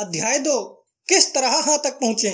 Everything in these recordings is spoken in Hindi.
अध्याय दो, किस तरह हाथ तक पहुँचे?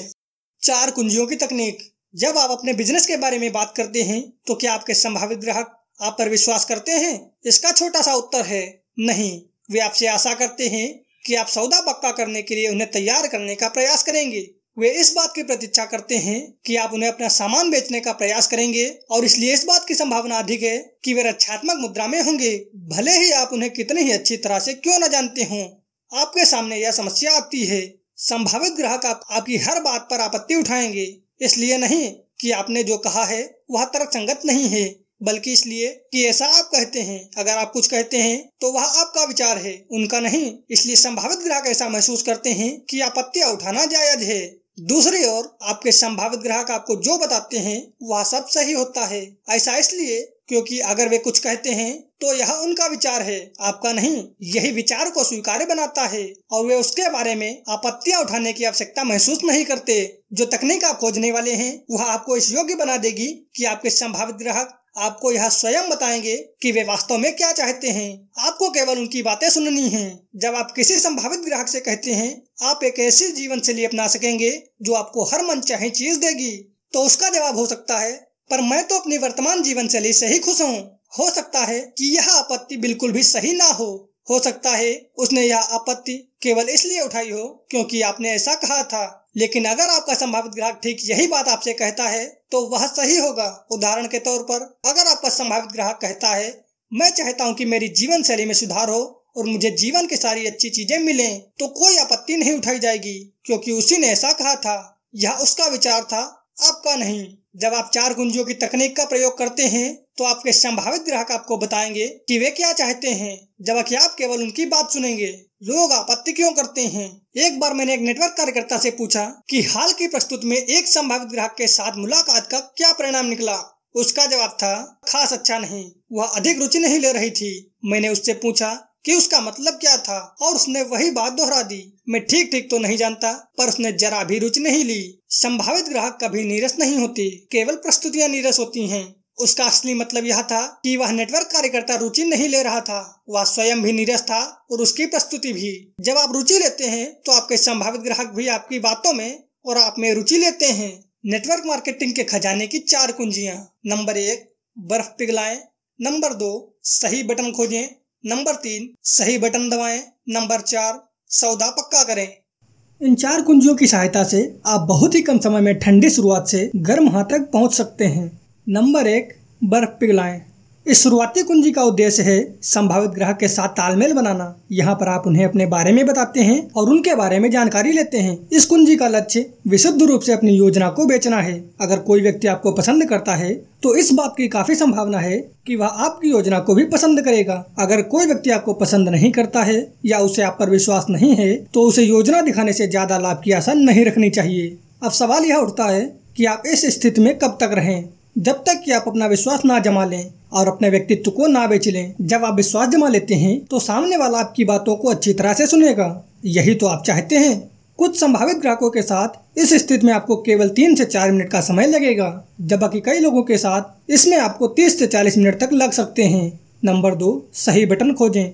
चार कुंजियों की तकनीक। जब आप अपने बिज़नेस के बारे में बात करते हैं तो क्या आपके संभावित ग्राहक आप पर विश्वास करते हैं? इसका छोटा सा उत्तर है, नहीं। वे आपसे आशा करते हैं कि आप सौदा पक्का करने के लिए उन्हें तैयार करने का प्रयास करेंगे। वे इस बात की प्रतीक्षा करते हैं कि आप उन्हें अपना सामान बेचने का प्रयास करेंगे, और इसलिए इस बात की संभावना अधिक है कि वे रक्षात्मक मुद्रा में होंगे। भले ही आप उन्हें कितनी ही अच्छी तरह से क्यों न जानते हों। आपके सामने यह समस्या आती है। संभावित ग्राहक आप, आपकी हर बात पर आपत्ति उठाएँगे। इसलिए नहीं कि आपने जो कहा है वह तर्क संगत नहीं है बल्कि इसलिए कि ऐसा आप कहते हैं। अगर आप कुछ कहते हैं तो वह आपका विचार है उनका नहीं। इसलिए संभावित ग्राहक ऐसा महसूस करते हैं कि आपत्तियाँ उठाना जायज़ है। दूसरी ओर, आपके संभावित ग्राहक आपको जो बताते हैं, वह सब सही होता है। ऐसा इसलिए क्योंकि अगर वे कुछ कहते हैं तो यह उनका विचार है, आपका नहीं, यही विचार को स्वीकार्य बनाता है, और वे उसके बारे में आपत्तियाँ उठाने की आवश्यकता महसूस नहीं करते। जो तकनीक आप खोजने वाले हैं, वह आपको इस योग्य बना देगी कि आपके संभावित ग्राहक आपको यह स्वयं बताएँगे कि वे वास्तव में क्या चाहते हैं। आपको केवल उनकी बातें सुननी हैं। जब आप किसी संभावित ग्राहक से कहते हैं, आप एक ऐसी जीवन शैली अपना सकेंगे जो आपको हर मन चाहे चीज़ देगी तो उसका जवाब हो सकता है, पर मैं तो अपनी वर्तमान जीवन शैली से ही खुश हूँ। हो सकता है कि यह आपत्ति बिल्कुल भी सही ना हो। हो सकता है उसने यह आपत्ति केवल इसलिए उठाई हो क्योंकि आपने ऐसा कहा था। लेकिन अगर आपका संभावित ग्राहक ठीक यही बात आपसे कहता है तो वह सही होगा। उदाहरण के तौर पर, अगर आपका संभावित ग्राहक कहता है, मैं चाहता हूँ कि मेरी जीवन शैली में सुधार हो और मुझे जीवन की सारी अच्छी चीज़ें मिलें तो कोई आपत्ति नहीं उठाई जाएगी। क्योंकि उसी ने ऐसा कहा था। यह उसका विचार था, आपका नहीं। जब आप चार कुंजियों की तकनीक का प्रयोग करते हैं तो आपके संभावित ग्राहक आपको बताएँगे कि वे क्या चाहते हैं, जबकि आप केवल उनकी बात सुनेंगे। लोग आपत्ति क्यों करते हैं? एक बार मैंने एक नेटवर्क कार्यकर्ता से पूछा कि हाल की प्रस्तुत में एक संभावित ग्राहक के साथ मुलाकात का क्या परिणाम निकला? उसका जवाब था, खास अच्छा नहीं, वह अधिक रुचि नहीं ले रही थी। मैंने उससे पूछा कि उसका मतलब क्या था, और उसने वही बात दोहरा दी। मैं ठीक ठीक तो नहीं जानता, पर उसने जरा भी रुचि नहीं ली। संभावित ग्राहक कभी नीरस नहीं होती, केवल प्रस्तुतियाँ नीरस होती हैं। उसका असली मतलब यह था कि वह नेटवर्क कार्यकर्ता रुचि नहीं ले रहा था। वह स्वयं भी नीरस था और उसकी प्रस्तुति भी। जब आप रुचि लेते हैं तो आपके संभावित ग्राहक भी आपकी बातों में और आप में रुचि लेते हैं। नेटवर्क मार्केटिंग के खजाने की चार कुंजियाँ। नंबर एक, बर्फ़ पिघलाएँ। नंबर दो, सही बटन खोजें। नंबर तीन, सही बटन दबाएँ। नंबर चार, सौदा पक्का करें। इन चार कुंजियों की सहायता से आप बहुत ही कम समय में ठंडी शुरुआत से गर्म हाथ तक पहुँच सकते हैं। नंबर एक, बर्फ़ पिघलाएँ। इस शुरुआती कुंजी का उद्देश्य है संभावित ग्राहक के साथ तालमेल बनाना। यहाँ पर आप उन्हें अपने बारे में बताते हैं और उनके बारे में जानकारी लेते हैं। इस कुंजी का लक्ष्य विशुद्ध रूप से अपनी योजना को बेचना है। अगर कोई व्यक्ति आपको पसंद करता है तो इस बात की काफ़ी संभावना है कि वह आपकी योजना को भी पसंद करेगा। अगर कोई व्यक्ति आपको पसंद नहीं करता है या उसे आप पर विश्वास नहीं है तो उसे योजना दिखाने से ज़्यादा लाभ की आशा नहीं रखनी चाहिए। अब सवाल यह उठता है कि आप इस स्थिति में कब तक रहें? जब तक कि आप अपना विश्वास ना जमा लें और अपने व्यक्तित्व को ना बेच लें, जब आप विश्वास जमा लेते हैं तो सामने वाला आपकी बातों को अच्छी तरह से सुनेगा। यही तो आप चाहते हैं। कुछ संभावित ग्राहकों के साथ इस स्थिति में आपको केवल तीन से चार मिनट का समय लगेगा जबकि कई लोगों के साथ इसमें आपको तीस से चालीस मिनट तक लग सकते हैं। नंबर दो, सही बटन खोजें।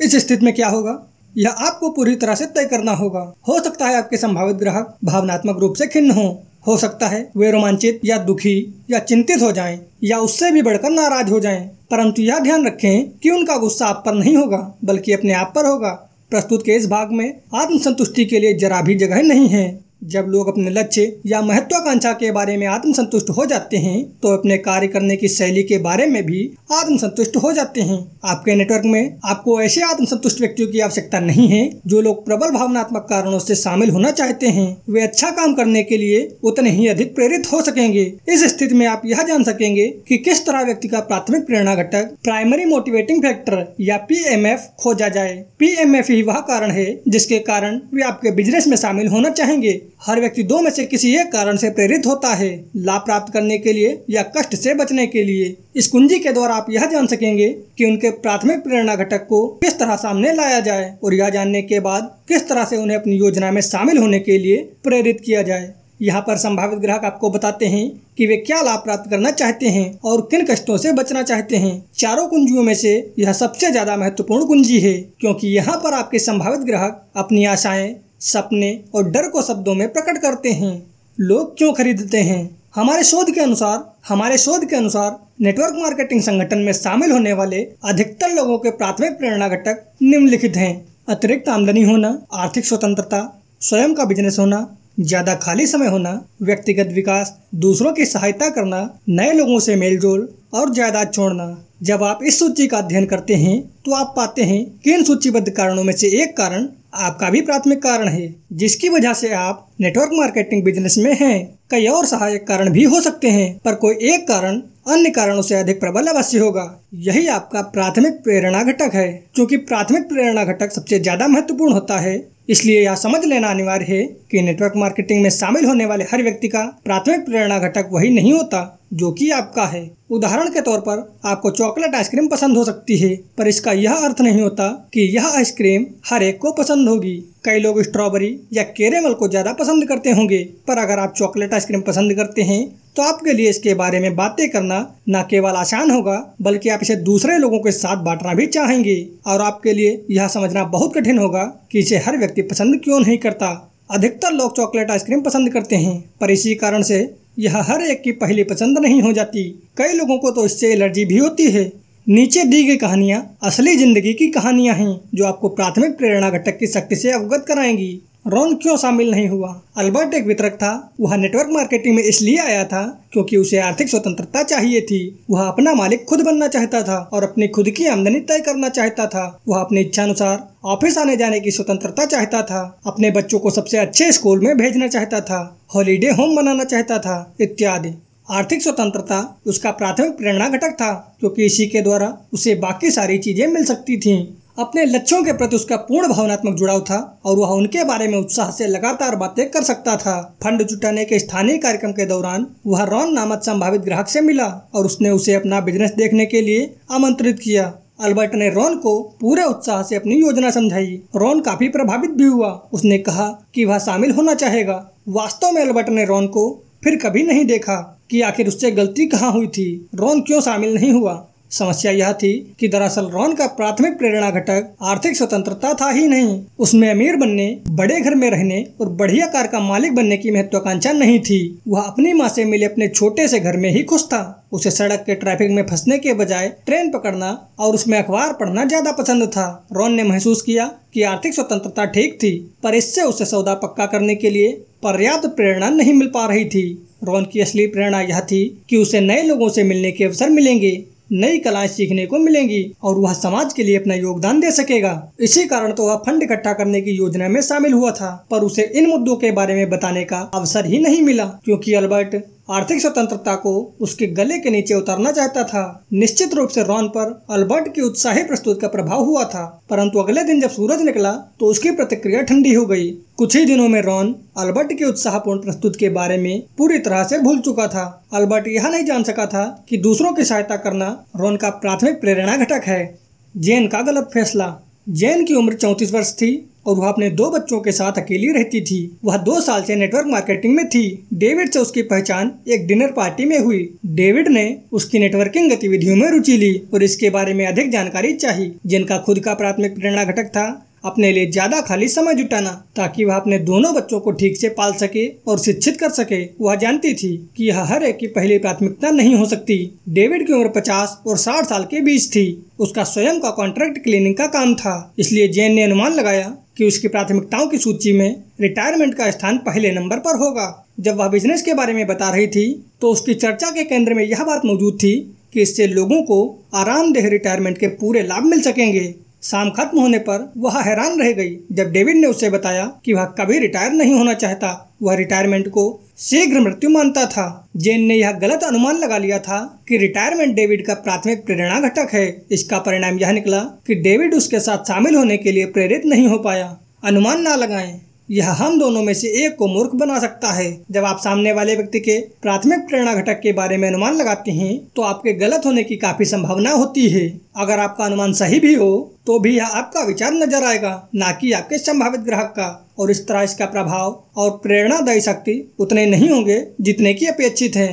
इस स्थिति में क्या होगा? यह आपको पूरी तरह से तय करना होगा। हो सकता है आपके संभावित ग्राहक भावनात्मक रूप से खिन्न हो। हो सकता है वे रोमांचित या दुखी या चिंतित हो जाएँ या उससे भी बढ़कर नाराज़ हो जाएँ। परंतु यह ध्यान रखें कि उनका गुस्सा आप पर नहीं होगा, बल्कि अपने आप पर होगा। प्रस्तुत के इस भाग में आत्मसंतुष्टि के लिए जरा भी जगह नहीं है। जब लोग अपने लक्ष्य या महत्वाकांक्षा के बारे में आत्मसंतुष्ट हो जाते हैं तो अपने कार्य करने की शैली के बारे में भी आत्मसंतुष्ट हो जाते हैं। आपके नेटवर्क में आपको ऐसे आत्मसंतुष्ट व्यक्तियों की आवश्यकता नहीं है, जो लोग प्रबल भावनात्मक कारणों से शामिल होना चाहते हैं। वे अच्छा काम करने के लिए उतने ही अधिक प्रेरित हो सकेंगे। इस स्थिति में आप यह जान सकेंगे कि किस तरह व्यक्ति का प्राथमिक प्रेरणा घटक प्राइमरी मोटिवेटिंग फैक्टर या पीएमएफ खोजा जाए। पीएमएफ ही वह कारण है जिसके कारण वे आपके बिज़नेस में शामिल होना चाहेंगे। हर व्यक्ति दो में से किसी एक कारण से प्रेरित होता है, लाभ प्राप्त करने के लिए या कष्ट से बचने के लिए। इस कुंजी के द्वारा आप यह जान सकेंगे कि उनके प्राथमिक प्रेरणा घटक को किस तरह सामने लाया जाए और यह जानने के बाद किस तरह से उन्हें अपनी योजना में शामिल होने के लिए प्रेरित किया जाए। यहाँ पर संभावित ग्राहक आपको बताते हैं कि वे क्या लाभ प्राप्त करना चाहते हैं और किन कष्टों से बचना चाहते हैं। चारों कुंजियों में से यह सबसे ज़्यादा महत्वपूर्ण कुंजी है, क्योंकि यहाँ पर आपके संभावित ग्राहक अपनी आशाएँ सपने और डर को शब्दों में प्रकट करते हैं। लोग क्यों खरीदते हैं? हमारे शोध के अनुसार, हमारे शोध के अनुसार नेटवर्क मार्केटिंग संगठन में शामिल होने वाले अधिकतर लोगों के प्राथमिक प्रेरणा घटक निम्नलिखित हैं। अतिरिक्त आमदनी होना, आर्थिक स्वतंत्रता, स्वयं का बिज़नेस होना, ज़्यादा खाली समय होना, व्यक्तिगत विकास, दूसरों की सहायता करना, नए लोगों से मेलजोल और जायदाद छोड़ना। जब आप इस सूची का अध्ययन करते हैं तो आप पाते हैं कि इन सूचीबद्ध कारणों में से एक कारण आपका भी प्राथमिक कारण है, जिसकी वजह से आप नेटवर्क मार्केटिंग बिज़नेस में हैं। कई और सहायक कारण भी हो सकते हैं, पर कोई एक कारण अन्य कारणों से अधिक प्रबल अवश्य होगा। यही आपका प्राथमिक प्रेरणा घटक है, क्योंकि प्राथमिक प्रेरणा घटक सबसे ज़्यादा महत्वपूर्ण होता है। इसलिए यह समझ लेना अनिवार्य है कि नेटवर्क मार्केटिंग में शामिल होने वाले हर व्यक्ति का प्राथमिक प्रेरणा घटक वही नहीं होता। जो कि आपका है। उदाहरण के तौर पर, आपको चॉकलेट आइसक्रीम पसंद हो सकती है, पर इसका यह अर्थ नहीं होता कि यह आइसक्रीम हर एक को पसंद होगी। कई लोग स्ट्रॉबेरी या केरेमल को ज़्यादा पसंद करते होंगे, पर अगर आप चॉकलेट आइसक्रीम पसंद करते हैं तो आपके लिए इसके बारे में बातें करना न केवल आसान होगा, बल्कि आप इसे दूसरे लोगों के साथ बांटना भी चाहेंगे। और आपके लिए यह समझना बहुत कठिन होगा कि इसे हर व्यक्ति पसंद क्यों नहीं करता। अधिकतर लोग चॉकलेट आइसक्रीम पसंद करते हैं, पर इसी कारण से यह हर एक की पहली पसंद नहीं हो जाती। कई लोगों को तो इससे एलर्जी भी होती है। नीचे दी गई कहानियाँ असली ज़िंदगी की कहानियाँ हैं, जो आपको प्राथमिक प्रेरणा घटक की शक्ति से अवगत कराएँगी। रॉन क्यों शामिल नहीं हुआ? अल्बर्ट एक वितरक था। वह नेटवर्क मार्केटिंग में इसलिए आया था क्योंकि उसे आर्थिक स्वतंत्रता चाहिए थी। वह अपना मालिक खुद बनना चाहता था और अपनी खुद की आमदनी तय करना चाहता था। वह अपनी इच्छा अनुसार ऑफ़िस आने जाने की स्वतंत्रता चाहता था। अपने बच्चों को सबसे अच्छे स्कूल में भेजना चाहता था। हॉलीडे होम बनाना चाहता था, इत्यादि। आर्थिक स्वतंत्रता उसका प्राथमिक प्रेरणा घटक था क्योंकि इसी के द्वारा उसे बाकी सारी चीज़ें मिल सकती थीं। अपने लक्ष्यों के प्रति उसका पूर्ण भावनात्मक जुड़ाव था और वह उनके बारे में उत्साह से लगातार बातें कर सकता था। फंड जुटाने के स्थानीय कार्यक्रम के दौरान वह रॉन नामक संभावित ग्राहक से मिला और उसने उसे अपना बिज़नेस देखने के लिए आमंत्रित किया। अल्बर्ट ने रॉन को पूरे उत्साह से अपनी योजना समझाई। रॉन काफ़ी प्रभावित भी हुआ। उसने कहा कि वह शामिल होना चाहेगा। वास्तव में अल्बर्ट ने रॉन को फिर कभी नहीं देखा कि आखिर उससे गलती कहाँ हुई थी। रॉन क्यों शामिल नहीं हुआ? समस्या यह थी कि दरअसल रॉन का प्राथमिक प्रेरणा घटक आर्थिक स्वतंत्रता था ही नहीं। उसमें अमीर बनने, बड़े घर में रहने और बढ़िया कार का मालिक बनने की महत्वाकांक्षा नहीं थी। वह अपनी माँ से मिले अपने छोटे से घर में ही खुश था। उसे सड़क के ट्रैफ़िक में फंसने के बजाय ट्रेन पकड़ना और उसमें अखबार पढ़ना ज़्यादा पसंद था। रॉन ने महसूस किया कि आर्थिक स्वतंत्रता ठीक थी, पर इससे उसे सौदा पक्का करने के लिए पर्याप्त प्रेरणा नहीं मिल पा रही थी। रॉन की असली प्रेरणा यह थी कि उसे नए लोगों से मिलने के अवसर मिलेंगे। नई कलाएँ सीखने को मिलेंगी और वह समाज के लिए अपना योगदान दे सकेगा। इसी कारण तो वह फंड इकट्ठा करने की योजना में शामिल हुआ था, पर उसे इन मुद्दों के बारे में बताने का अवसर ही नहीं मिला, क्योंकि अल्बर्ट आर्थिक स्वतंत्रता को उसके गले के नीचे उतारना चाहता था। निश्चित रूप से रॉन पर अल्बर्ट की उत्साही प्रस्तुत का प्रभाव हुआ था, परंतु अगले दिन जब सूरज निकला तो उसकी प्रतिक्रिया ठंडी हो गई। कुछ ही दिनों में रॉन अल्बर्ट की उत्साहपूर्ण प्रस्तुत के बारे में पूरी तरह से भूल चुका था। अल्बर्ट यह नहीं जान सका था कि दूसरों की सहायता करना रॉन का प्राथमिक प्रेरणा घटक है। जेन का गलत फैसला जैन की उम्र चौंतीस वर्ष थी और वह अपने दो बच्चों के साथ अकेली रहती थी। वह दो साल से नेटवर्क मार्केटिंग में थी। डेविड से उसकी पहचान एक डिनर पार्टी में हुई। डेविड ने उसकी नेटवर्किंग गतिविधियों में रुचि ली और इसके बारे में अधिक जानकारी चाही, जिनका खुद का प्राथमिक प्रेरणा घटक था। अपने लिए ज़्यादा खाली समय जुटाना ताकि वह अपने दोनों बच्चों को ठीक से पाल सके और शिक्षित कर सके। वह जानती थी कि यह हर एक की पहली प्राथमिकता नहीं हो सकती। डेविड की उम्र पचास और साठ साल के बीच थी। उसका स्वयं का कॉन्ट्रैक्ट क्लीनिंग का काम था। इसलिए जैन ने अनुमान लगाया कि उसकी प्राथमिकताओं की सूची में रिटायरमेंट का स्थान पहले नंबर पर होगा। जब वह बिज़नेस के बारे में बता रही थी तो उसकी चर्चा के केंद्र में यह बात मौजूद थी कि इससे लोगों को आरामदेह रिटायरमेंट के पूरे लाभ मिल सकेंगे। शाम खत्म होने पर वह हैरान रह गई जब डेविड ने उसे बताया कि वह कभी रिटायर नहीं होना चाहता। वह रिटायरमेंट को शीघ्र मृत्यु मानता था। जेन ने यह गलत अनुमान लगा लिया था कि रिटायरमेंट डेविड का प्राथमिक प्रेरणा घटक है। इसका परिणाम यह निकला कि डेविड उसके साथ शामिल होने के लिए प्रेरित नहीं हो पाया। अनुमान ना लगाएँ। यह हम दोनों में से एक को मूर्ख बना सकता है। जब आप सामने वाले व्यक्ति के प्राथमिक प्रेरणा घटक के बारे में अनुमान लगाते हैं तो आपके गलत होने की काफ़ी संभावना होती है। अगर आपका अनुमान सही भी हो तो भी यह आपका विचार नज़र आएगा, न कि आपके संभावित ग्राहक का। और इस तरह इसका प्रभाव और प्रेरणादायी शक्ति उतने नहीं होंगे जितने की अपेक्षित है।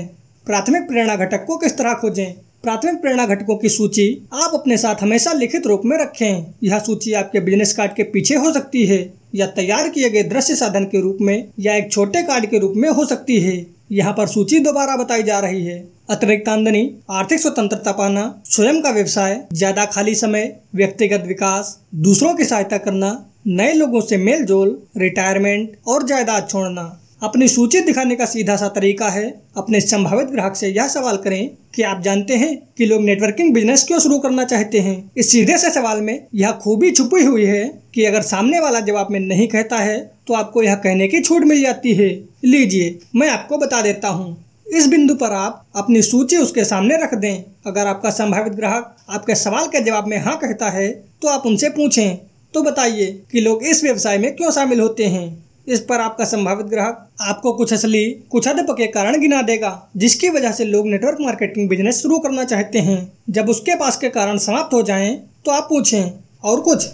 प्राथमिक प्रेरणा घटक को किस तरह खोजें? प्राथमिक प्रेरणा घटकों की सूची आप अपने साथ हमेशा लिखित रूप में रखें। यह सूची आपके बिज़नेस कार्ड के पीछे हो सकती है या तैयार किए गए दृश्य साधन के रूप में या एक छोटे कार्ड के रूप में हो सकती है। यहाँ पर सूची दोबारा बताई जा रही है। अतिरिक्त आमदनी, आर्थिक स्वतंत्रता पाना, स्वयं का व्यवसाय, ज़्यादा खाली समय, व्यक्तिगत विकास, दूसरों की सहायता करना, नए लोगों से मेल जोल रिटायरमेंट और जायदाद छोड़ना। अपनी सूची दिखाने का सीधा सा तरीका है। अपने संभावित ग्राहक से यह सवाल करें कि आप जानते हैं कि लोग नेटवर्किंग बिज़नेस क्यों शुरू करना चाहते हैं। इस सीधे से सवाल में यह खूबी छुपी हुई है कि अगर सामने वाला जवाब में नहीं कहता है तो आपको यह कहने की छूट मिल जाती है। लीजिए, मैं आपको बता देता हूँ। इस बिंदु पर आप अपनी सूची उसके सामने रख दें। अगर आपका संभावित ग्राहक आपके सवाल के जवाब में हाँ कहता है तो आप उनसे पूछें। तो बताइए कि लोग इस व्यवसाय में क्यों शामिल होते हैं। इस पर आपका संभावित ग्राहक आपको कुछ असली, कुछ अदब के कारण गिना देगा, जिसकी वजह से लोग नेटवर्क मार्केटिंग बिज़नेस शुरू करना चाहते हैं। जब उसके पास के कारण समाप्त हो जाए तो आप पूछें, और कुछ?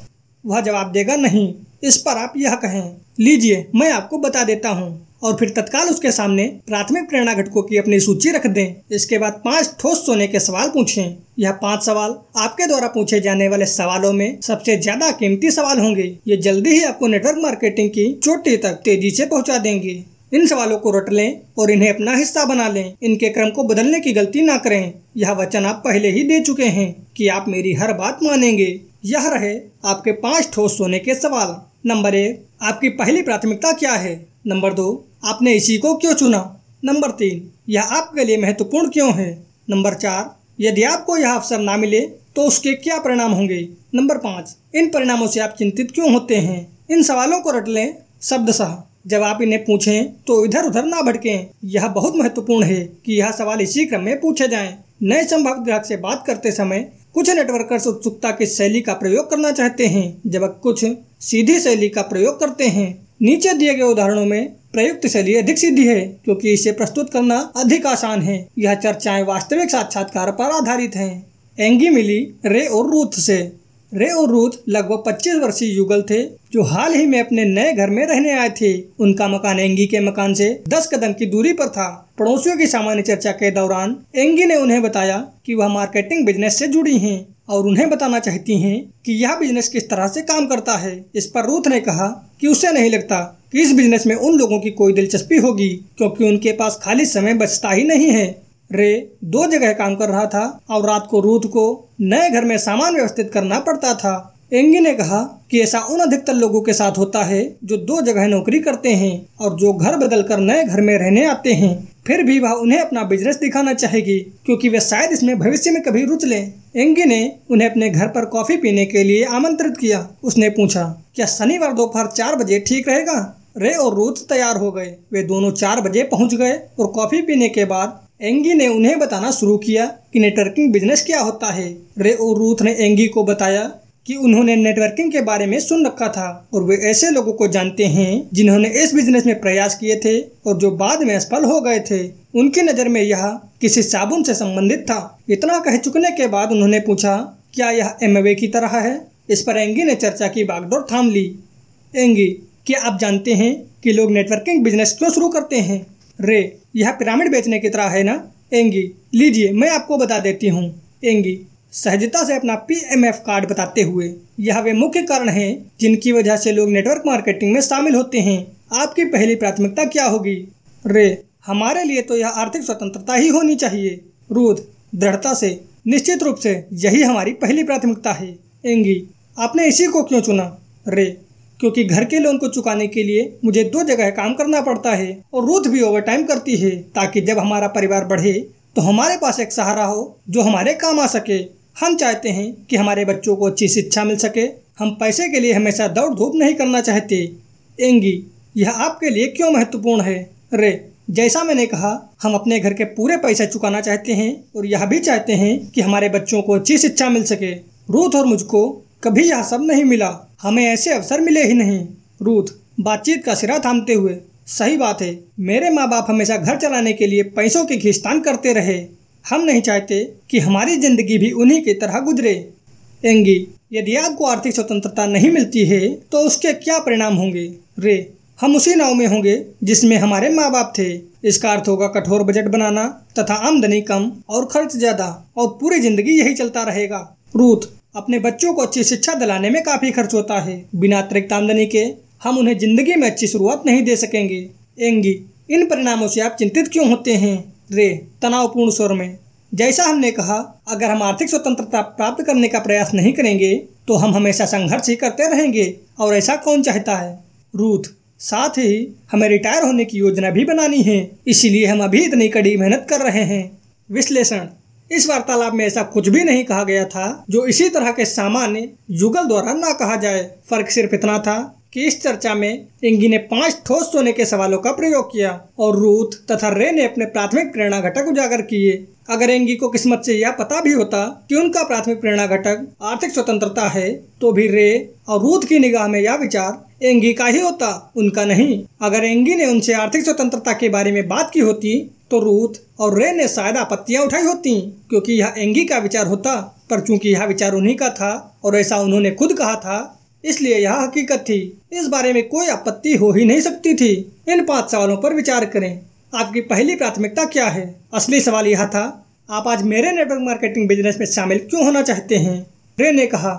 वह जवाब देगा, नहीं। इस पर आप यह कहें, लीजिए, मैं आपको बता देता हूँ। और फिर तत्काल उसके सामने प्राथमिक प्रेरणा घटकों की अपनी सूची रख दें। इसके बाद पाँच ठोस सोने के सवाल पूछें। यह पाँच सवाल आपके द्वारा पूछे जाने वाले सवालों में सबसे ज़्यादा कीमती सवाल होंगे। ये जल्दी ही आपको नेटवर्क मार्केटिंग की चोटी तक तेज़ी से पहुँचा देंगे। इन सवालों को रट लें और इन्हें अपना हिस्सा बना लें। इनके क्रम को बदलने की गलती ना करें। यह वचन आप पहले ही दे चुके हैं कि आप मेरी हर बात मानेंगे। यह रहे आपके पाँच ठोस सोने के सवाल। नंबर एक, आपकी पहली प्राथमिकता क्या है? नंबर दो आपने इसी को क्यों चुना? नंबर तीन, यह आपके लिए महत्वपूर्ण क्यों है? नंबर चार, यदि आपको यह अवसर ना मिले तो उसके क्या परिणाम होंगे? नंबर पाँच, इन परिणामों से आप चिंतित क्यों होते हैं? इन सवालों को रट लें शब्दशाह जब आप इन्हें पूछें तो इधर उधर ना भटकें। यह बहुत महत्वपूर्ण है कि यह सवाल इसी क्रम में पूछे जाएँ। नए संभावित ग्राहक से बात करते समय, कुछ नेटवर्कर्स उत्सुकता की शैली का प्रयोग करना चाहते हैं। जब कुछ सीधी शैली का प्रयोग करते हैं, नीचे दिए गए उदाहरणों में प्रयुक्त शैली अधिक सिद्धि है, क्योंकि इसे प्रस्तुत करना अधिक आसान है। यह चर्चाएँ वास्तविक साक्षात्कार पर आधारित हैं। एँगी मिली रे और रूथ से। रे और रूथ लगभग 25 वर्षीय युगल थे, जो हाल ही में अपने नए घर में रहने आए थे। उनका मकान एँगी के मकान से 10 कदम की दूरी पर था। पड़ोसियों की सामान्य चर्चा के दौरान एँगी ने उन्हें बताया कि वह मार्केटिंग बिज़नेस से जुड़ी हैं और उन्हें बताना चाहती हैं कि यह बिज़नेस किस तरह से काम करता है। इस पर रूथ ने कहा कि उसे नहीं लगता कि इस बिज़नेस में उन लोगों की कोई दिलचस्पी होगी, क्योंकि उनके पास खाली समय बचता ही नहीं है। रे दो जगह काम कर रहा था और रात को रूथ को नए घर में सामान व्यवस्थित करना पड़ता था। एँगी ने कहा कि ऐसा उन अधिकतर लोगों के साथ होता है जो दो जगह नौकरी करते हैं और जो घर बदल कर नए घर में रहने आते हैं। फिर भी वह उन्हें अपना बिज़नेस दिखाना चाहेगी, क्योंकि वे शायद इसमें भविष्य में कभी रुच लें। एँगी ने उन्हें अपने घर पर कॉफ़ी पीने के लिए आमंत्रित किया। उसने पूछा, क्या शनिवार दोपहर चार बजे ठीक रहेगा? रे और रूथ तैयार हो गए। वे दोनों चार बजे पहुँच गए और कॉफ़ी पीने के बाद एँगी ने उन्हें बताना शुरू किया कि नेटवर्किंग बिज़नेस क्या होता है। रे और रूथ ने एँगी को बताया कि उन्होंने नेटवर्किंग के बारे में सुन रखा था और वे ऐसे लोगों को जानते हैं जिन्होंने इस बिज़नेस में प्रयास किए थे और जो बाद में असफल हो गए थे। उनकी नज़र में यह किसी साबुन से संबंधित था। इतना कह चुकने के बाद उन्होंने पूछा, क्या यह एम की तरह है? इस पर एँगी ने चर्चा की बागडोर थाम ली। एँगी, क्या आप जानते हैं कि लोग नेटवर्किंग बिज़नेस क्यों शुरू करते हैं? रे, यह पिरामिड बेचने की तरह है ना? एँगी, लीजिए, मैं आपको बता देती हूँ। एँगी सहजता से अपना पीएमएफ कार्ड बताते हुए, यह वे मुख्य कारण हैं जिनकी वजह से लोग नेटवर्क मार्केटिंग में शामिल होते हैं। आपकी पहली प्राथमिकता क्या होगी? रे, हमारे लिए तो यह आर्थिक स्वतंत्रता ही होनी चाहिए। रूद दृढ़ता से, निश्चित रूप से, यही हमारी पहली प्राथमिकता है। एँगी, आपने इसी को क्यों चुना? रे, क्योंकि घर के लोन को चुकाने के लिए मुझे दो जगह काम करना पड़ता है, और रूथ भी ओवर टाइम करती है, ताकि जब हमारा परिवार बढ़े तो हमारे पास एक सहारा हो, जो हमारे काम आ सके। हम चाहते हैं कि हमारे बच्चों को अच्छी शिक्षा मिल सके। हम पैसे के लिए हमेशा दौड़ धूप नहीं करना चाहते। एँगी, यह आपके लिए क्यों महत्वपूर्ण है? रे, जैसा मैंने कहा, हम अपने घर के पूरे पैसे चुकाना चाहते हैं और यह भी चाहते हैं कि हमारे बच्चों को अच्छी शिक्षा मिल सके। रूथ और मुझको कभी यह सब नहीं मिला। हमें ऐसे अवसर मिले ही नहीं। रूथ, बातचीत का सिरा थामते हुए, सही बात है, मेरे माँ बाप हमेशा घर चलाने के लिए पैसों की खींचतान करते रहे। हम नहीं चाहते कि हमारी ज़िंदगी भी उन्हीं की तरह गुजरे। एँगी, यदि आपको आर्थिक स्वतंत्रता नहीं मिलती है तो उसके क्या परिणाम होंगे? रे, हम उसी नाव में होंगे जिसमें हमारे माँ बाप थे। इसका अर्थ होगा कठोर बजट बनाना तथा आमदनी कम और खर्च ज़्यादा, और पूरी ज़िंदगी यही चलता रहेगा। रूथ, अपने बच्चों को अच्छी शिक्षा दिलाने में काफ़ी खर्च होता है। बिना अतिरिक्त आमदनी के, हम उन्हें ज़िंदगी में अच्छी शुरुआत नहीं दे सकेंगे। एँगी, इन परिणामों से आप चिंतित क्यों होते हैं? रे, तनावपूर्ण स्वर में, जैसा हमने कहा, अगर हम आर्थिक स्वतंत्रता प्राप्त करने का प्रयास नहीं करेंगे तो हम हमेशा संघर्ष ही करते रहेंगे, और ऐसा कौन चाहता है? रूथ, साथ ही हमें रिटायर होने की योजना भी बनानी है, इसीलिए हम अभी इतनी कड़ी मेहनत कर रहे हैं। विश्लेषण, इस वार्तालाप में ऐसा कुछ भी नहीं कहा गया था, जो इसी तरह के सामान्य युगल द्वारा ना कहा जाए। फ़र्क सिर्फ़ इतना था कि इस चर्चा में इंगी ने पाँच ठोस सोने के सवालों का प्रयोग किया और रूथ तथा रे ने अपने प्राथमिक प्रेरणा घटक उजागर किए। अगर एँगी को किस्मत से यह पता भी होता कि उनका प्राथमिक प्रेरणा घटक आर्थिक स्वतंत्रता है तो भी रे और रूथ की निगाह में यह विचार एँगी का ही होता, उनका नहीं। अगर एँगी ने उनसे आर्थिक स्वतंत्रता के बारे में बात की होती तो रूथ और रे ने शायद आपत्तियाँ उठाई होती, क्योंकि यह एँगी का विचार होता, पर चूँकि यह विचार उन्हीं का था और ऐसा उन्होंने खुद कहा था इसलिए यह हकीकत थी। इस बारे में कोई आपत्ति हो ही नहीं सकती थी। इन पाँच सवालों पर विचार करें। आपकी पहली प्राथमिकता क्या है? असली सवाल यह था, आप आज मेरे नेटवर्क मार्केटिंग बिज़नेस में शामिल क्यों होना चाहते हैं? रे ने कहा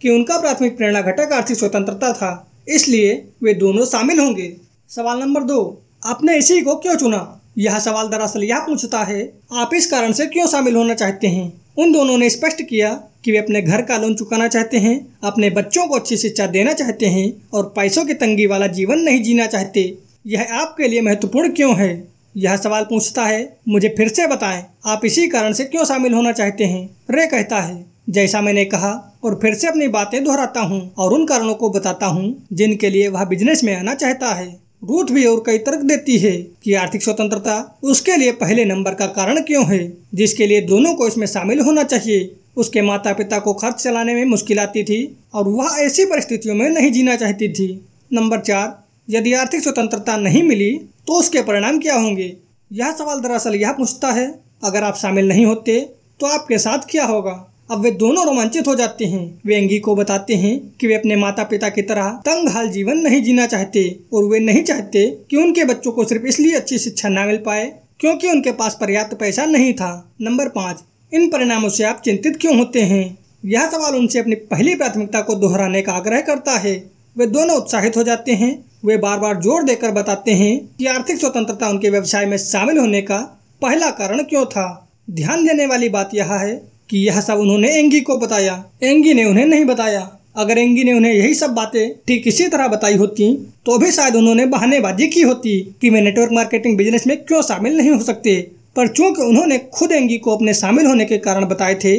कि उनका प्राथमिक प्रेरणा घटक आर्थिक स्वतंत्रता था, इसलिए वे दोनों शामिल होंगे। सवाल नंबर दो, आपने इसी को क्यों चुना? यह सवाल दरअसल यह पूछता है, आप इस कारण से क्यों शामिल होना चाहते हैं? उन दोनों ने स्पष्ट किया कि वे अपने घर का लोन चुकाना चाहते हैं, अपने बच्चों को अच्छी शिक्षा देना चाहते हैं और पैसों की तंगी वाला जीवन नहीं जीना चाहते। यह आपके लिए महत्वपूर्ण क्यों है? यह सवाल पूछता है, मुझे फिर से बताएँ, आप इसी कारण से क्यों शामिल होना चाहते हैं? रे कहता है, जैसा मैंने कहा और फिर से अपनी बातें दोहराता हूँ और उन कारणों को बताता हूँ जिनके लिए वह बिज़नेस में आना चाहता है। रूथ भी और कई तर्क देती है कि आर्थिक स्वतंत्रता उसके लिए पहले नंबर का कारण क्यों है, जिसके लिए दोनों को इसमें शामिल होना चाहिए। उसके माता पिता को खर्च चलाने में मुश्किल आती थी और वह ऐसी परिस्थितियों में नहीं जीना चाहती थी। नंबर चार, यदि आर्थिक स्वतंत्रता नहीं मिली तो उसके परिणाम क्या होंगे? यह सवाल दरअसल यह पूछता है, अगर आप शामिल नहीं होते तो आपके साथ क्या होगा? अब वे दोनों रोमांचित हो जाते हैं। वे अंगी को बताते हैं कि वे अपने माता पिता की तरह तंग हाल जीवन नहीं जीना चाहते और वे नहीं चाहते कि उनके बच्चों को सिर्फ़ इसलिए अच्छी शिक्षा न मिल पाए, क्योंकि उनके पास पर्याप्त पैसा नहीं था। नंबर पाँच, इन परिणामों से आप चिंतित क्यों होते हैं? यह सवाल उनसे अपनी पहली प्राथमिकता को दोहराने का आग्रह करता है। वे दोनों उत्साहित हो जाते हैं। वे बार बार ज़ोर देकर बताते हैं कि आर्थिक स्वतंत्रता उनके व्यवसाय में शामिल होने का पहला कारण क्यों था। ध्यान देने वाली बात यह है कि यह सब उन्होंने एँगी को बताया। एँगी ने उन्हें नहीं बताया। अगर एँगी ने उन्हें यही सब बातें ठीक इसी तरह बताई होती तो भी शायद उन्होंने बहानेबाजी की होती कि वे नेटवर्क मार्केटिंग बिज़नेस में क्यों शामिल नहीं हो सकते। पर चूँकि उन्होंने खुद एँगी को अपने शामिल होने के कारण बताए थे,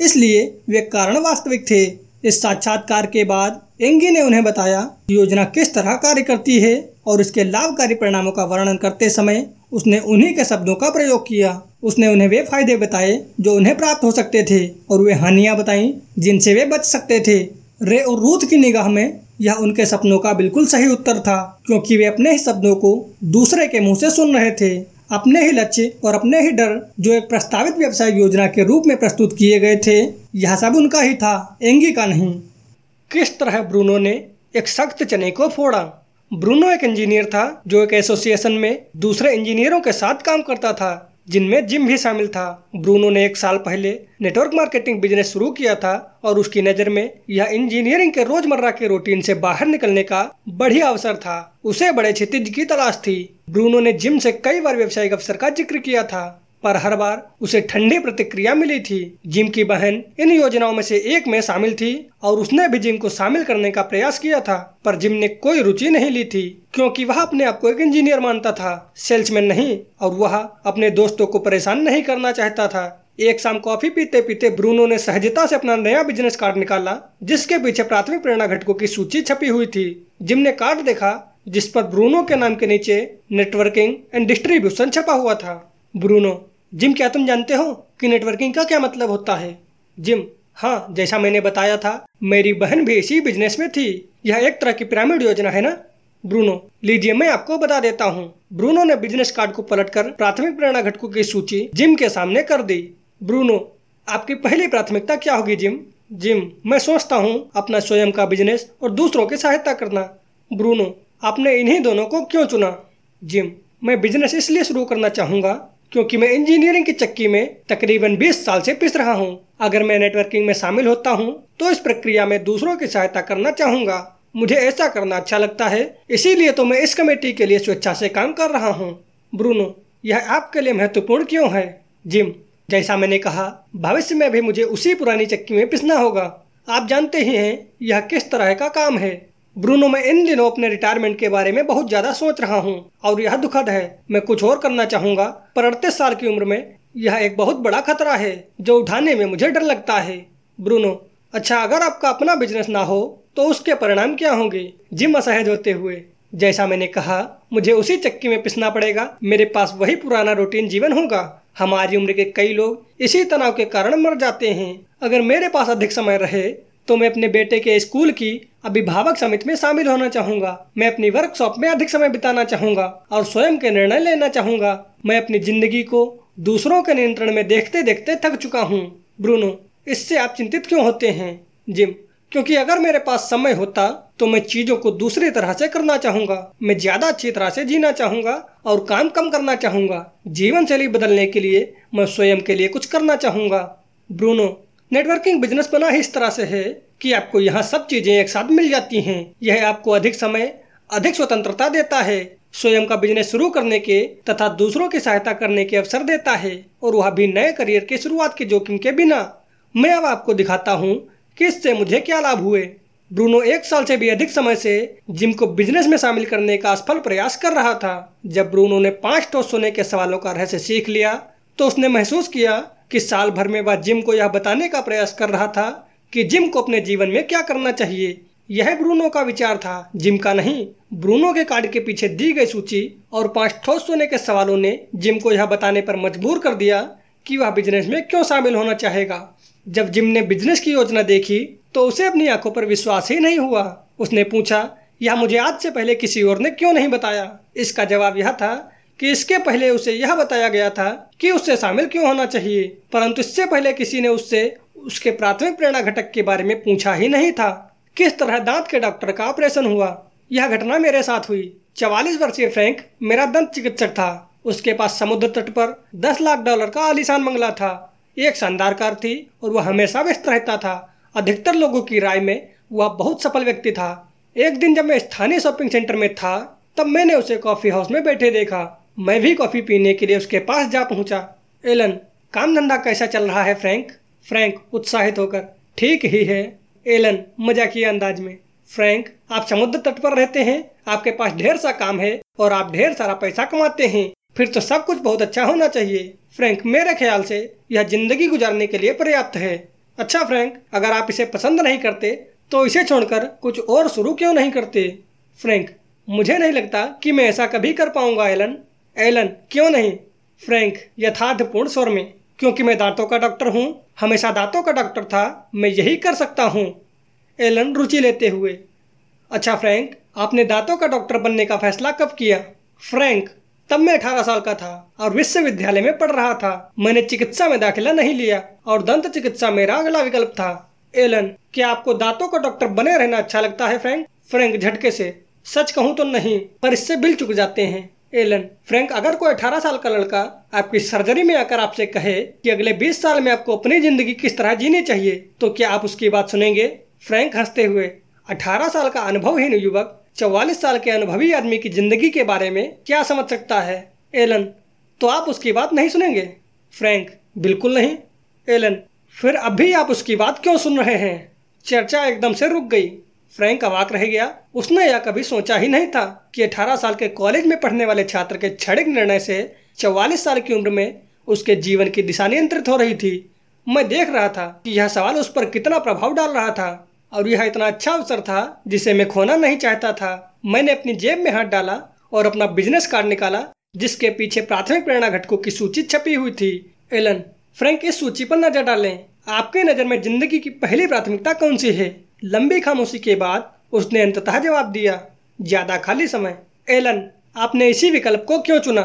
इसलिए वे कारण वास्तविक थे। इस साक्षात्कार के बाद एँगी ने उन्हें बताया योजना किस तरह कार्य करती है और इसके लाभकारी परिणामों का वर्णन करते समय उसने उन्हीं के शब्दों का प्रयोग किया। उसने उन्हें वे फ़ायदे बताए जो उन्हें प्राप्त हो सकते थे और वे हानियाँ बताई जिनसे वे बच सकते थे। रे और रूथ की निगाह में यह उनके सपनों का बिल्कुल सही उत्तर था, क्योंकि वे अपने ही शब्दों को दूसरे के मुँह से सुन रहे थे। अपने ही लक्ष्य और अपने ही डर जो एक प्रस्तावित व्यवसाय योजना के रूप में प्रस्तुत किए गए थे, यह सब उनका ही था, एँगी का नहीं। किस तरह ब्रूनो ने एक सख्त चने को फोड़ा? ब्रूनो एक इंजीनियर था जो एक एसोसिएशन में दूसरे इंजीनियरों के साथ काम करता था। जिनमें जिम भी शामिल था। ब्रूनो ने एक साल पहले नेटवर्क मार्केटिंग बिज़नेस शुरू किया था और उसकी नज़र में यह इंजीनियरिंग के रोज़मर्रा के रूटीन से बाहर निकलने का बढ़िया अवसर था। उसे बड़े क्षितिज की तलाश थी। ब्रूनो ने जिम से कई बार व्यावसायिक अवसर का ज़िक्र किया था। पर हर बार उसे ठंडी प्रतिक्रिया मिली थी। जिम की बहन इन योजनाओं में से एक में शामिल थी और उसने भी जिम को शामिल करने का प्रयास किया था, पर जिम ने कोई रुचि नहीं ली थी, क्योंकि वह अपने आप को एक इंजीनियर मानता था, सेल्समैन नहीं और वह अपने दोस्तों को परेशान नहीं करना चाहता था। एक शाम कॉफ़ी पीते पीते ब्रूनो ने सहजता से अपना नया बिज़नेस कार्ड निकाला, जिसके पीछे प्राथमिक प्रेरणा घटकों की सूची छपी हुई थी। जिम ने कार्ड देखा, जिस पर ब्रूनो के नाम के नीचे नेटवर्किंग एंड डिस्ट्रीब्यूशन छपा हुआ था। ब्रूनो, जिम क्या तुम जानते हो कि नेटवर्किंग का क्या मतलब होता है? जिम हाँ जैसा मैंने बताया था, मेरी बहन भी इसी बिज़नेस में थी। यह एक तरह की पिरामिड योजना है ना? ब्रूनो, लीजिए मैं आपको बता देता हूँ। ब्रूनो ने बिज़नेस कार्ड को पलटकर प्राथमिक प्रेरणा घटकों की सूची जिम के सामने कर दी। ब्रूनो, आपकी पहली प्राथमिकता क्या होगी जिम? जिम, मैं सोचता हूँ, अपना स्वयं का बिज़नेस और दूसरों की सहायता करना। ब्रूनो, आपने इन्हीं दोनों को क्यों चुना? जिम, मैं बिज़नेस इसलिए शुरू करना चाहूँगा क्योंकि मैं इंजीनियरिंग की चक्की में तकरीबन 20 साल से पिस रहा हूँ। अगर मैं नेटवर्किंग में शामिल होता हूँ तो इस प्रक्रिया में दूसरों की सहायता करना चाहूँगा। मुझे ऐसा करना अच्छा लगता है, इसीलिए तो मैं इस कमेटी के लिए स्वेच्छा से काम कर रहा हूँ। ब्रूनो, यह आपके लिए महत्वपूर्ण क्यों है? जिम, जैसा मैंने कहा, भविष्य में भी मुझे उसी पुरानी चक्की में पिसना होगा। आप जानते ही हैं, यह किस तरह का काम है। ब्रूनो, मैं इन दिनों अपने रिटायरमेंट के बारे में बहुत ज़्यादा सोच रहा हूँ। और यह दुखद है, मैं कुछ और करना चाहूँगा। पर अड़तीस साल की उम्र में यह एक बहुत बड़ा खतरा है, जो उठाने में मुझे डर लगता है। ब्रूनो अच्छा अगर आपका अपना बिज़नेस ना हो तो उसके परिणाम क्या होंगे? जिम असहज होते हुए। जैसा मैंने कहा, मुझे उसी चक्की में पिसना पड़ेगा। मेरे पास वही पुराना रूटीन जीवन होगा। हमारी उम्र के कई लोग इसी तनाव के कारण मर जाते हैं। अगर मेरे पास अधिक समय रहे तो मैं अपने बेटे के स्कूल की अभिभावक समिति में शामिल होना चाहूँगा। मैं अपनी वर्कशॉप में अधिक समय बिताना चाहूँगा और स्वयं के निर्णय लेना चाहूँगा। मैं अपनी ज़िंदगी को दूसरों के नियंत्रण में देखते देखते थक चुका हूँ। ब्रूनो, इससे आप चिंतित क्यों होते हैं? जिम, क्योंकि अगर मेरे पास समय होता तो मैं चीज़ों को दूसरी तरह से करना चाहूँगा। मैं ज़्यादा अच्छी तरह से जीना चाहूँगा और काम कम करना चाहूँगा। जीवन शैली बदलने के लिए मैं स्वयं के लिए कुछ करना चाहूँगा। ब्रूनो नेटवर्किंग बिज़नेस बना ही इस तरह से है कि आपको यहाँ सब चीज़ें एक साथ मिल जाती हैं। यह आपको अधिक समय, अधिक स्वतंत्रता देता है। स्वयं का बिज़नेस शुरू करने के तथा दूसरों की सहायता करने के अवसर देता है और वह भी नए करियर की शुरुआत के जोखिम के बिना। मैं अब आपको दिखाता हूँ कि इससे मुझे क्या लाभ हुए। ब्रूनो एक साल से भी अधिक समय से जिम को बिज़नेस में शामिल करने का असफल प्रयास कर रहा था। जब ब्रूनो ने पाँच टो सोने के सवालों का रहस्य सीख लिया तो उसने महसूस किया कि साल भर में वह जिम को यह बताने का प्रयास कर रहा था कि जिम को अपने जीवन में क्या करना चाहिए। यह ब्रूनो का विचार था। जिम का नहीं, ब्रूनो के कार्ड के पीछे दी गई सूची और पाँच ठोस सोने के सवालों ने जिम को यह बताने पर मजबूर कर दिया कि वह बिज़नेस में क्यों शामिल होना चाहेगा। जब जिम ने बिज़नेस की योजना देखी तो उसे अपनी आँखों पर विश्वास ही नहीं हुआ। उसने पूछा, यह मुझे आज से पहले किसी और ने क्यों नहीं बताया? इसका जवाब यह था कि इसके पहले उसे यह बताया गया था कि उससे शामिल क्यों होना चाहिए, परंतु इससे पहले किसी ने उससे उसके प्राथमिक प्रेरणा घटक के बारे में पूछा ही नहीं था। किस तरह दांत के डॉक्टर का ऑपरेशन हुआ? यह घटना मेरे साथ हुई। चवालीस वर्षीय फ्रैंक मेरा दंत चिकित्सक था। उसके पास समुद्र तट पर दस लाख डॉलर का आलिशान बंगला था। एक शानदार कार थी और वह हमेशा व्यस्त रहता था। अधिकतर लोगों की राय में वह बहुत सफल व्यक्ति था। एक दिन जब मैं स्थानीय शॉपिंग सेंटर में था, तब मैंने उसे कॉफ़ी हाउस में बैठे देखा। मैं भी कॉफ़ी पीने के लिए उसके पास जा पहुँचा। एलन, काम धंधा कैसा चल रहा है फ्रैंक? फ्रैंक उत्साहित होकर, ठीक ही है। एलन मजाकिए अंदाज में, फ्रैंक, आप समुद्र तट पर रहते हैं, आपके पास ढेर सा काम है और आप ढेर सारा पैसा कमाते हैं, फिर तो सब कुछ बहुत अच्छा होना चाहिए। फ्रैंक, मेरे ख्याल से यह ज़िंदगी गुजारने के लिए पर्याप्त है। अच्छा फ्रैंक, अगर आप इसे पसंद नहीं करते तो इसे छोड़कर कुछ और शुरू क्यों नहीं करते? फ्रैंक, मुझे नहीं लगता कि मैं ऐसा कभी कर पाऊँगा, एलन। एलन, क्यों नहीं? फ्रैंक, यथार्थपूर्ण स्वर में, क्योंकि मैं दांतों का डॉक्टर हूँ, हमेशा दांतों का डॉक्टर था, मैं यही कर सकता हूँ। एलन रुचि लेते हुए अच्छा फ्रैंक, आपने दांतों का डॉक्टर बनने का फैसला कब किया? फ्रैंक, तब मैं अठारह साल का था और विश्वविद्यालय में पढ़ रहा था। मैंने चिकित्सा में दाखिला नहीं लिया और दंत चिकित्सा मेरा अगला विकल्प था। एलन, क्या आपको दांतों का डॉक्टर बने रहना अच्छा लगता है फ्रैंक? फ्रैंक, झटके से। सच कहूँ तो नहीं, पर इससे बिल चुक जाते हैं। एलन, फ्रैंक, अगर कोई 18 साल का लड़का आपकी सर्जरी में आकर आपसे कहे कि अगले 20 साल में आपको अपनी ज़िंदगी किस तरह जीनी चाहिए तो क्या आप उसकी बात सुनेंगे? फ्रैंक हँसते हुए 18 साल का अनुभवहीन युवक, चौवालीस साल के अनुभवी आदमी की ज़िंदगी के बारे में क्या समझ सकता है? एलन तो आप उसकी बात नहीं सुनेंगे? फ्रैंक, बिल्कुल नहीं। एलन, फिर अब भी आप उसकी बात क्यों सुन रहे हैं? चर्चा एकदम से रुक गई। फ्रैंक अवाक रह गया। उसने यह कभी सोचा ही नहीं था कि 18 साल के कॉलेज में पढ़ने वाले छात्र के क्षणिक निर्णय से 44 साल की उम्र में उसके जीवन की दिशा नियंत्रित हो रही थी। मैं देख रहा था कि यह सवाल उस पर कितना प्रभाव डाल रहा था और यह इतना अच्छा अवसर था जिसे मैं खोना नहीं चाहता था। मैंने अपनी जेब में हाथ डाला और अपना बिज़नेस कार्ड निकाला, जिसके पीछे प्राथमिक प्रेरणा घटकों की सूची छपी हुई थी। एलन, फ्रैंक, इस सूची पर नज़र डालें। आपके नज़र में ज़िंदगी की पहली प्राथमिकता कौन सी है? लंबी खामोशी के बाद उसने अंततः जवाब दिया, ज़्यादा खाली समय। एलन, आपने इसी विकल्प को क्यों चुना?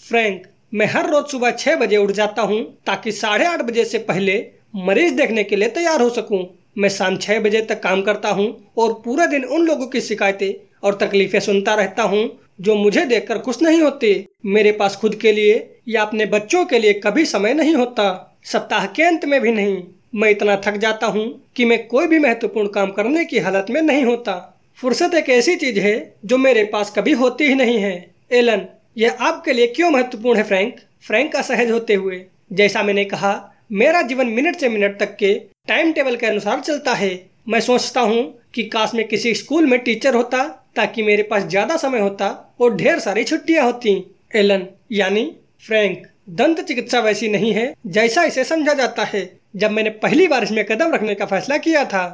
फ्रैंक, मैं हर रोज सुबह छह बजे उठ जाता हूँ ताकि साढ़े आठ बजे से पहले मरीज़ देखने के लिए तैयार हो सकूँ। मैं शाम छह बजे तक काम करता हूँ और पूरा दिन उन लोगों की शिकायतें और तकलीफें सुनता रहता हूँ जो मुझे देखकर खुश नहीं होते। मेरे पास खुद के लिए या अपने बच्चों के लिए कभी समय नहीं होता। सप्ताह के अंत में भी नहीं। मैं इतना थक जाता हूँ कि मैं कोई भी महत्वपूर्ण काम करने की हालत में नहीं होता। फुर्सत एक ऐसी चीज़ है जो मेरे पास कभी होती ही नहीं है। एलन, यह आपके लिए क्यों महत्वपूर्ण है, फ्रैंक? फ्रैंक असहज होते हुए। जैसा मैंने कहा, मेरा जीवन मिनट से मिनट तक के टाइम टेबल के अनुसार चलता है। मैं सोचता हूँ कि काश में किसी स्कूल में टीचर होता, ताकि मेरे पास ज़्यादा समय होता और ढेर सारी छुट्टियाँ होती। एलन, यानी फ्रैंक, दंत चिकित्सा वैसी नहीं है, जैसा इसे समझा जाता है। जब मैंने पहली बार इसमें कदम रखने का फैसला किया था,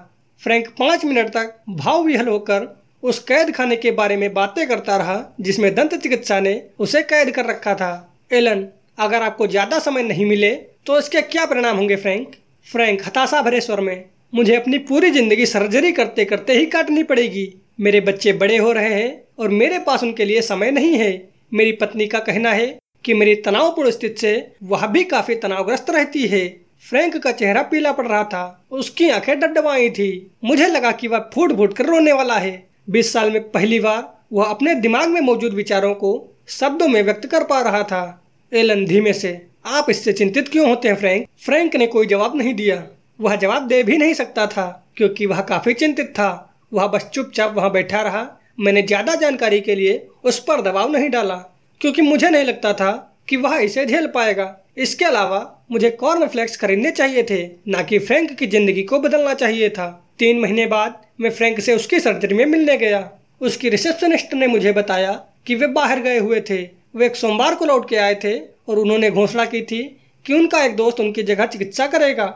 फ्रैंक पाँच मिनट तक भाव विहल होकर उस कैद खाने के बारे में बातें करता रहा, जिसमें दंत चिकित्सा ने उसे कैद कर रखा था। एलन, अगर आपको ज़्यादा समय नहीं मिले तो इसके क्या परिणाम होंगे फ्रैंक? फ्रैंक हताशा भरे स्वर में, मुझे अपनी पूरी ज़िंदगी सर्जरी करते करते ही काटनी पड़ेगी। मेरे बच्चे बड़े हो रहे हैं और मेरे पास उनके लिए समय नहीं है। मेरी पत्नी का कहना है कि मेरी तनावपूर्ण स्थिति से वह भी काफ़ी तनावग्रस्त रहती है। फ्रैंक का चेहरा पीला पड़ रहा था। उसकी आँखें डडवाई थी। मुझे लगा कि वह फूट फूट कर रोने वाला है। बीस साल में पहली बार वह अपने दिमाग में मौजूद विचारों को शब्दों में व्यक्त कर पा रहा था। एलन, धीमे से, आप इससे चिंतित क्यों होते हैं फ्रैंक? फ्रैंक ने कोई जवाब नहीं दिया। वह जवाब दे भी नहीं सकता था, क्योंकि वह काफ़ी चिंतित था। वह बस चुपचाप वहाँ बैठा रहा। मैंने ज़्यादा जानकारी के लिए उस पर दबाव नहीं डाला, क्योंकि मुझे नहीं लगता था कि वह इसे झेल पाएगा। इसके अलावा मुझे कॉर्न फ्लेक्स खरीदने चाहिए थे, न कि फ्रैंक की ज़िंदगी को बदलना चाहिए था। तीन महीने बाद मैं फ्रैंक से उसकी सर्जरी में मिलने गया। उसकी रिसेप्शनिस्ट ने मुझे बताया कि वे बाहर गए हुए थे। वे एक सोमवार को लौट के आए थे और उन्होंने घोषणा की थी कि उनका एक दोस्त उनकी जगह चिकित्सा करेगा।